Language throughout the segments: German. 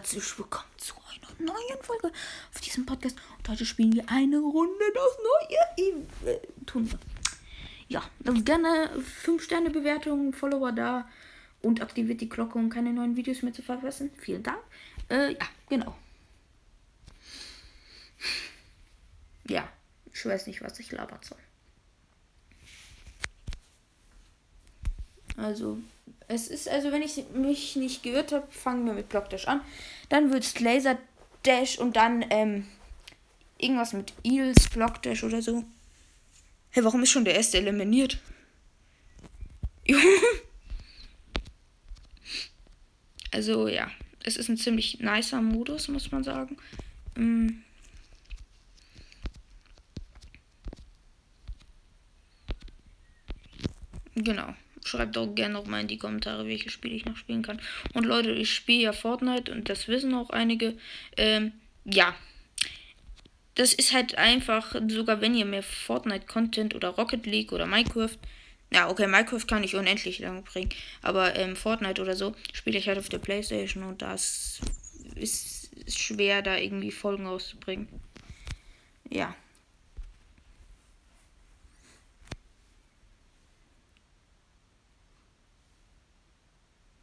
herzlich willkommen zu einer neuen Folge auf diesem Podcast. Und heute spielen wir eine Runde das neue Event. Ja, dann gerne 5 Sterne Bewertung, Follower da und aktiviert die Glocke, um keine neuen Videos mehr zu verpassen. Vielen Dank. Äh, ja, genau. Ja, ich weiß nicht, was ich labert soll. Also, es ist, also wenn ich mich nicht gehört habe, fangen wir mit Block Dash an. Dann wird es Laser Dash und dann ähm, irgendwas mit Eels, Block Dash oder so. Hey, warum ist schon der erste eliminiert? also ja, es ist ein ziemlich nicer Modus, muss man sagen. Mm. Genau. Schreibt auch gerne noch mal in die Kommentare, welche Spiele ich noch spielen kann. Und Leute, ich spiele ja Fortnite und das wissen auch einige. Ähm, ja. Das ist halt einfach, sogar wenn ihr mehr Fortnite-Content oder Rocket League oder Minecraft. Ja, okay, Minecraft kann ich unendlich lang bringen. Aber ähm, Fortnite oder so spiele ich halt auf der Playstation und das ist schwer, da irgendwie Folgen rauszubringen. Ja.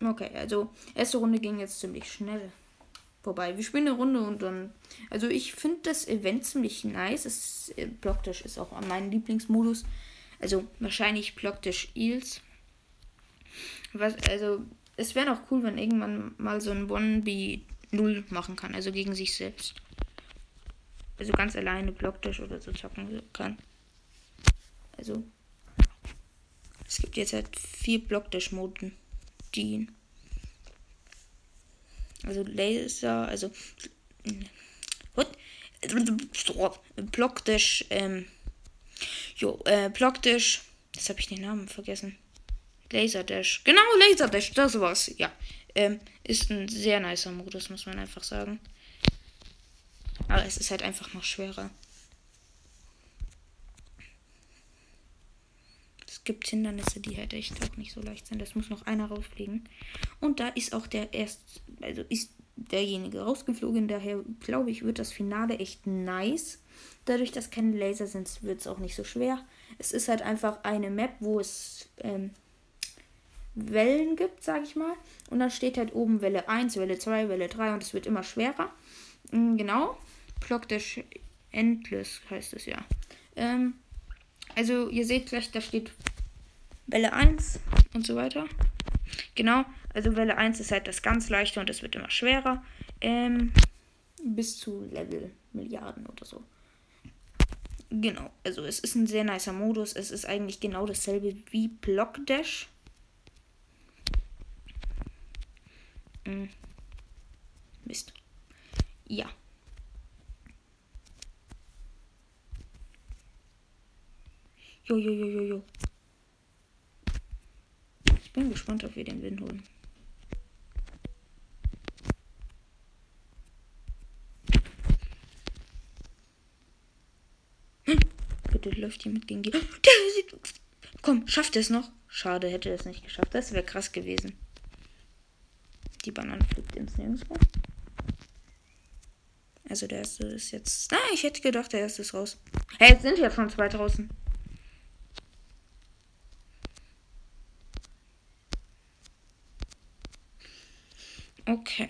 Okay, also erste Runde ging jetzt ziemlich schnell vorbei. Wir spielen eine Runde und dann. Also ich finde das Event ziemlich nice. Es, äh, Blocktisch ist auch mein Lieblingsmodus. Also wahrscheinlich Blocktisch Eels. Was, also es wäre noch cool, wenn irgendwann mal so ein 1B0 machen kann. Also gegen sich selbst. Also ganz alleine Blocktisch oder so zocken kann. Also. Es gibt jetzt halt vier Blocktisch-Moden. Jean. Also Laser, also what? Blockdash, ähm, jo, äh, Blockdash, jetzt habe ich den Namen vergessen. Laserdash, genau, Laserdash, das war's, ja. Ähm, ist ein sehr nicer Modus, muss man einfach sagen. Aber es ist halt einfach noch schwerer. Gibt Hindernisse, die halt echt auch nicht so leicht sind. Das muss noch einer rausfliegen. Und da ist auch der erst, also ist derjenige rausgeflogen. Daher glaube ich, wird das Finale echt nice. Dadurch, dass keine Laser sind, wird es auch nicht so schwer. Es ist halt einfach eine Map, wo es ähm, Wellen gibt, sage ich mal. Und dann steht halt oben Welle 1, Welle 2, Welle 3 und es wird immer schwerer. Mhm, genau. Block der Endless heißt es ja. Ähm, also ihr seht gleich, da steht Welle 1 und so weiter. Genau, also Welle 1 ist halt das ganz leichte und es wird immer schwerer. Ähm, bis zu Level Milliarden oder so. Genau, also es ist ein sehr nicer Modus. Es ist eigentlich genau dasselbe wie Block Dash. Hm. Mist. Ja. Jo, jo, jo, jo, jo bin gespannt, ob wir den Win holen. Hm, bitte läuft hier mit gegen die. Komm, schafft es noch. Schade, hätte es nicht geschafft. Das wäre krass gewesen. Die Banane fliegt ins Nirgendwo. Also der erste ist jetzt. Ah, ich hätte gedacht, der erste ist raus. Hey, jetzt sind ja schon zwei draußen. Okay.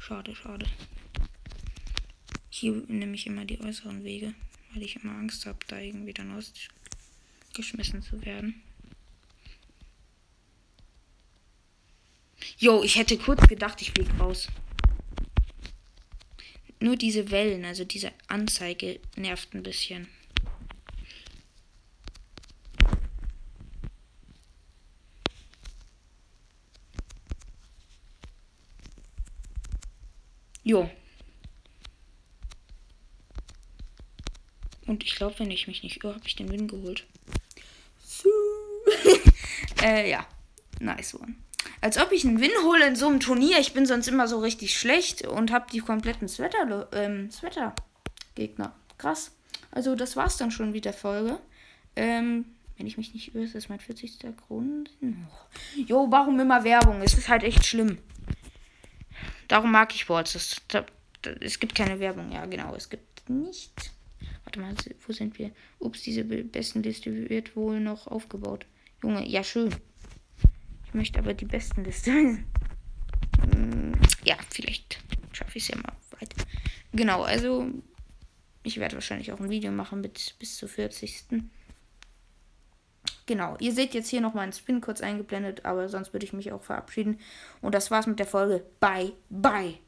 Schade, schade. Hier nehme ich immer die äußeren Wege, weil ich immer Angst habe, da irgendwie dann ausgeschmissen zu werden. Jo, ich hätte kurz gedacht, ich fliege raus. Nur diese Wellen, also diese Anzeige nervt ein bisschen. Jo. Und ich glaube, wenn ich mich nicht irre, habe ich den Win geholt. äh, ja. Nice one. Als ob ich einen Win hole in so einem Turnier. Ich bin sonst immer so richtig schlecht und habe die kompletten Sweater, ähm, Sweater. Krass. Also das war's dann schon mit der Folge. Ähm, wenn ich mich nicht irre, ist das mein 40. Grund. Jo, warum immer Werbung? Es ist halt echt schlimm. Darum mag ich. Das, es gibt keine Werbung. Ja, genau, es gibt nicht. Warte mal, wo sind wir? Ups, diese Bestenliste wird wohl noch aufgebaut. Junge, ja, schön. Ich möchte aber die Bestenliste. Hm, ja, vielleicht schaffe ich es ja mal weiter. Genau, also ich werde wahrscheinlich auch ein Video machen mit bis zur 40. Genau, ihr seht jetzt hier noch mal einen Spin kurz eingeblendet, aber sonst würde ich mich auch verabschieden. Und das war's mit der Folge. Bye, bye.